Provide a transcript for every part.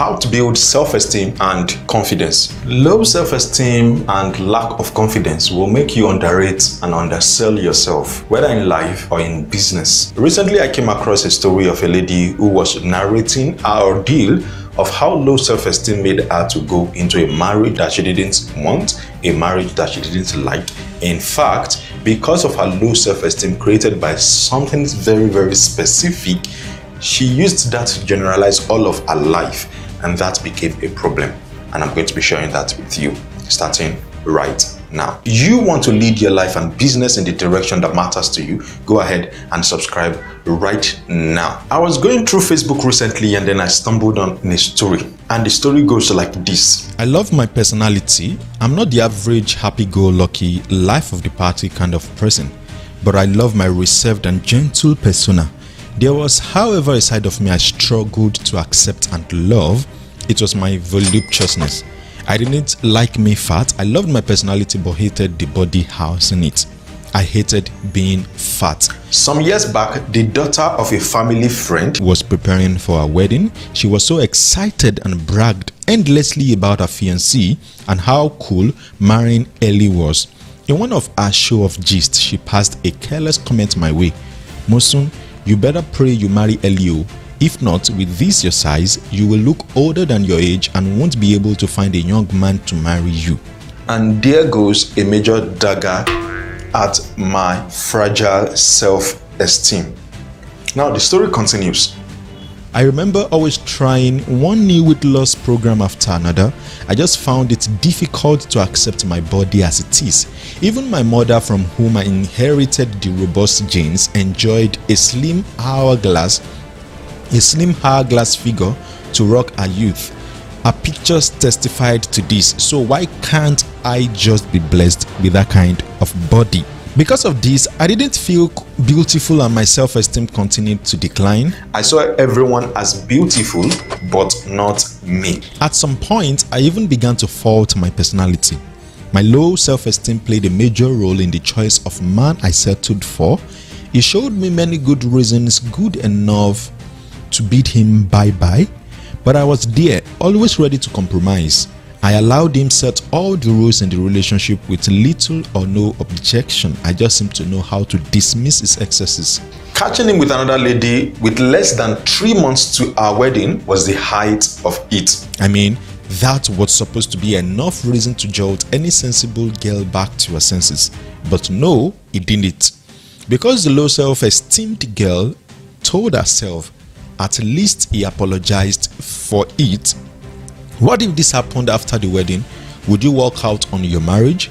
how to build self esteem and confidence. Low self esteem and lack of confidence will make you underrate and undersell yourself, whether in life or in business. Recently, I came across a story of a lady who was narrating her ordeal of how low self-esteem made her to go into a marriage that she didn't want, a marriage that she didn't like. In fact, because of her low self-esteem created by something very, very specific, she used that to generalize all of her life, and that became a problem. And I'm going to be sharing that with you starting right now. You want to lead your life and business in the direction that matters to you, go ahead and subscribe right now. I was going through Facebook recently and then I stumbled on a story. And the story goes like this I love my personality. I'm not the average happy go lucky, life of the party kind of person, but I love my reserved and gentle persona. There was, however, a side of me I struggled to accept and love. It was my voluptuousness. I didn't like me fat. I loved my personality but hated the body housing it. I hated being fat. Some years back, the daughter of a family friend Was preparing for a wedding. She was so excited and bragged endlessly about her fiancé and how cool marrying Ellie was. In one of her show of gist, she passed a careless comment my way. Mosun, you better pray you marry Ellie. If not, with this your size, you will look older than your age and won't be able to find a young man to marry you. and there goes a major dagger at my fragile self esteem. Now, the story continues. I remember always trying one new weight loss program after another. I just found it difficult to accept my body as it is. Even my mother, from whom I inherited the robust genes, enjoyed a slim hourglass, a slim hourglass figure to rock her youth. Her pictures testified to this, so why can't I just be blessed with that kind of body? Because of this, I didn't feel beautiful and my self esteem continued to decline. I saw everyone as beautiful, but not me. At some point, I even began to fault my personality. My low self esteem played a major role in the choice of man I settled for. He showed me many good reasons, good enough to bid him bye bye, but I was there, always ready to compromise. I allowed him set all the rules in the relationship with little or no objection. I just seemed to know how to dismiss his excesses. Catching him with another lady with less than three months to our wedding was the height of it. I mean, that was supposed to be enough reason to jolt any sensible girl back to her senses. But no, it didn't. Because the low self esteemed girl told herself, at least he apologized for it. What if this happened after the wedding? Would you walk out on your marriage?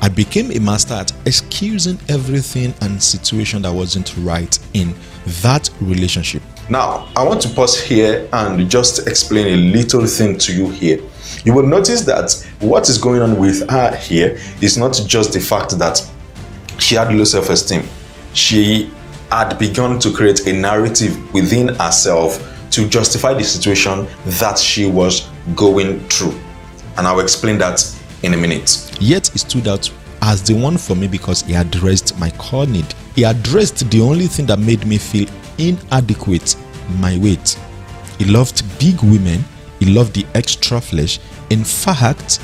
I became a master at excusing everything and situation that wasn't right in that relationship. Now, I want to pause here and just explain a little thing to you here. You will notice that what is going on with her here is not just the fact that she had low self esteem. She had begun to create a narrative within herself to justify the situation that she was going through. And I'll explain that in a minute. Yet he stood out as the one for me because he addressed my core need. He addressed the only thing that made me feel inadequate my weight. He loved big women, he loved the extra flesh. In fact,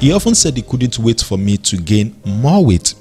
he often said he couldn't wait for me to gain more weight.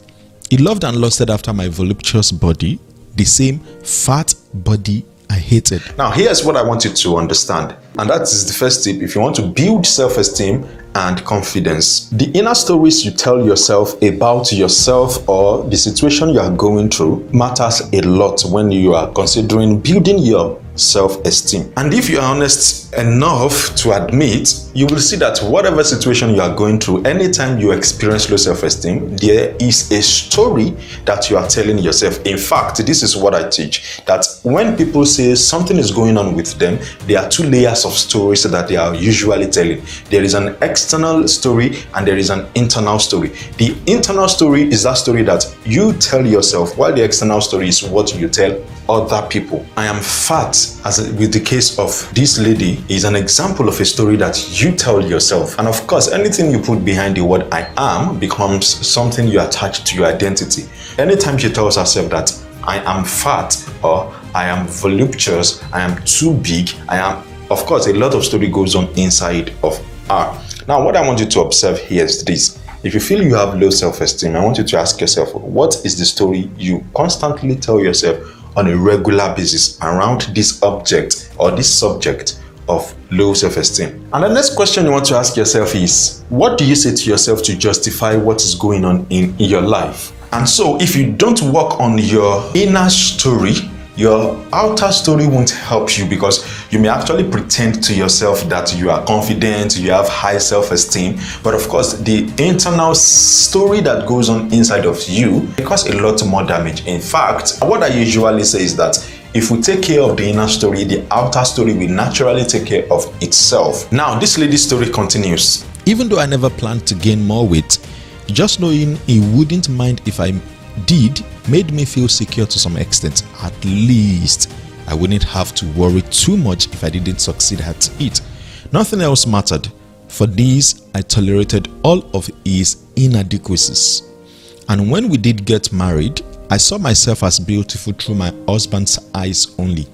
He loved and lusted after my voluptuous body, the same fat body I hated. Now, here's what I want you to understand, and that is the first tip if you want to build self esteem and confidence. The inner stories you tell yourself about yourself or the situation you are going through matters a lot when you are considering building your self esteem. And if you are honest enough to admit, you will see that whatever situation you are going through, anytime you experience low self esteem, there is a story that you are telling yourself. In fact, this is what I teach that when people say something is going on with them, there are two layers of stories that they are usually telling. There is an external story and there is an internal story. The internal story is that story that you tell yourself, while the external story is what you tell other people. I am fat, as with the case of this lady, is an example of a story that you tell yourself. And of course, anything you put behind the word I am becomes something you attach to your identity. Anytime she tells herself that I am fat or I am voluptuous, I am too big, I am Of course, a lot of story goes on inside of her. Now, what I want you to observe here is this. If you feel you have low self esteem, I want you to ask yourself, what is the story you constantly tell yourself on a regular basis around this object or this subject of low self esteem? And the next question you want to ask yourself is, what do you say to yourself to justify what is going on in, in your life? And so, if you don't work on your inner story, your outer story won't help you because you may actually pretend to yourself that you are confident, you have high self esteem, but of course, the internal story that goes on inside of you cause a lot more damage. In fact, what I usually say is that if we take care of the inner story, the outer story will naturally take care of itself. Now, this lady's story continues. Even though I never planned to gain more weight, just knowing he wouldn't mind if I did made me feel secure to some extent. At least I wouldn't have to worry too much if I didn't succeed at it. Nothing else mattered. For this, I tolerated all of his inadequacies. And when we did get married, I saw myself as beautiful through my husband's eyes only.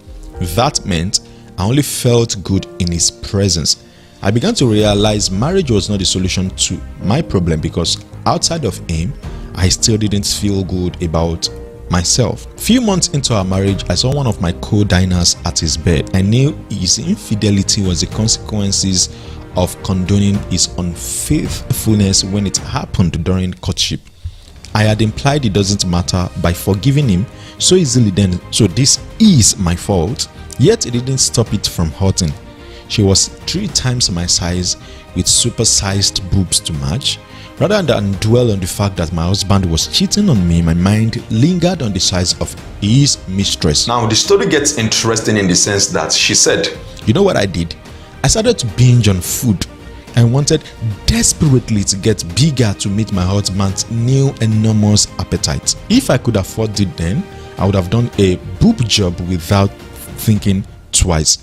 That meant I only felt good in his presence. I began to realize marriage was not the solution to my problem because outside of him, I still didn't feel good about myself. Few months into our marriage, I saw one of my co-diners at his bed. I knew his infidelity was the consequences of condoning his unfaithfulness when it happened during courtship. I had implied it doesn't matter by forgiving him so easily then so this is my fault yet it didn't stop it from hurting she was three times my size with supersized boobs to match Rather than dwell on the fact that my husband was cheating on me, my mind lingered on the size of his mistress. Now, the story gets interesting in the sense that she said, You know what I did? I started to binge on food. I wanted desperately to get bigger to meet my husband's new enormous appetite. If I could afford it then, I would have done a boob job without thinking twice.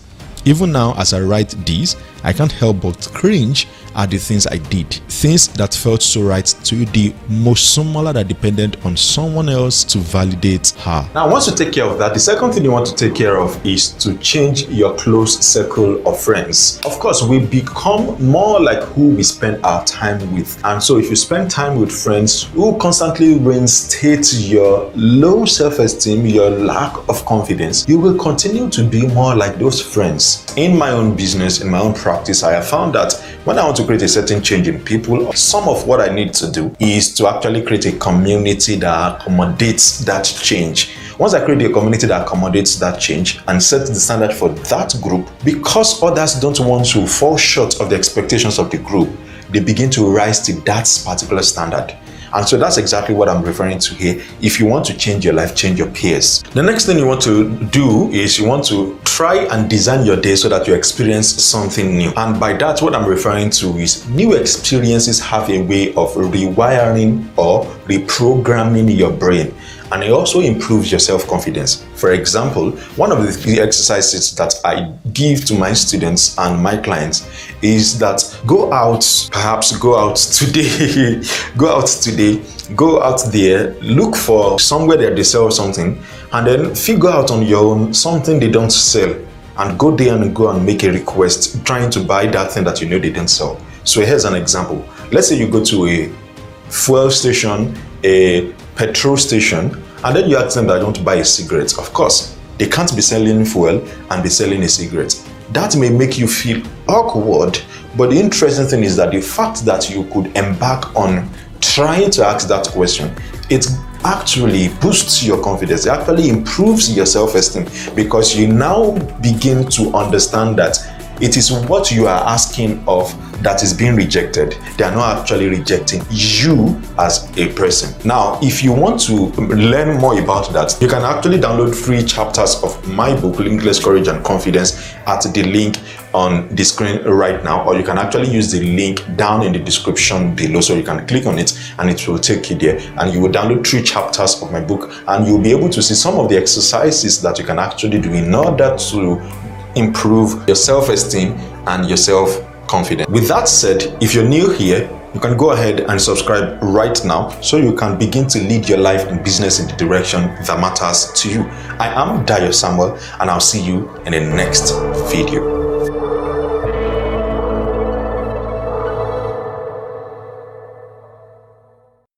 Even now, as I write this, I can't help but cringe at the things I did. Things that felt so right to the most similar that depended on someone else to validate her. Now, once you take care of that, the second thing you want to take care of is to change your close circle of friends. Of course, we become more like who we spend our time with. And so, if you spend time with friends who constantly reinstate your low self esteem, your lack of confidence, you will continue to be more like those friends. In my own business, in my own practice, I have found that when I want to create a certain change in people, some of what I need to do is to actually create a community that accommodates that change. Once I create a community that accommodates that change and set the standard for that group, because others don't want to fall short of the expectations of the group, they begin to rise to that particular standard. And so that's exactly what I'm referring to here. If you want to change your life, change your peers. The next thing you want to do is you want to try and design your day so that you experience something new. And by that, what I'm referring to is new experiences have a way of rewiring or reprogramming your brain and it also improves your self confidence. For example, one of the exercises that I give to my students and my clients is that go out, perhaps go out today, go out today, go out there, look for somewhere that they sell something, and then figure out on your own something they don't sell. And go there and go and make a request trying to buy that thing that you know they didn't sell. So here's an example. Let's say you go to a fuel station, a petrol station, and then you ask them that I want to buy a cigarette. Of course, they can't be selling fuel and be selling a cigarette. That may make you feel awkward, but the interesting thing is that the fact that you could embark on trying to ask that question, it actually boosts your confidence. It actually improves your self esteem because you now begin to understand that it is what you are asking of that is being rejected. They are not actually rejecting you as a person. Now, if you want to learn more about that, you can actually download free chapters of my book, Limitless Courage and Confidence, at the link on the screen right now, or you can actually use the link down in the description below. So you can click on it and it will take you there. And you will download three chapters of my book, and you'll be able to see some of the exercises that you can actually do in order to improve your self esteem and your self confidence. With that said, if you're new here, you can go ahead and subscribe right now so you can begin to lead your life and business in the direction that matters to you. I am Dayo Samuel, and I'll see you in the next video.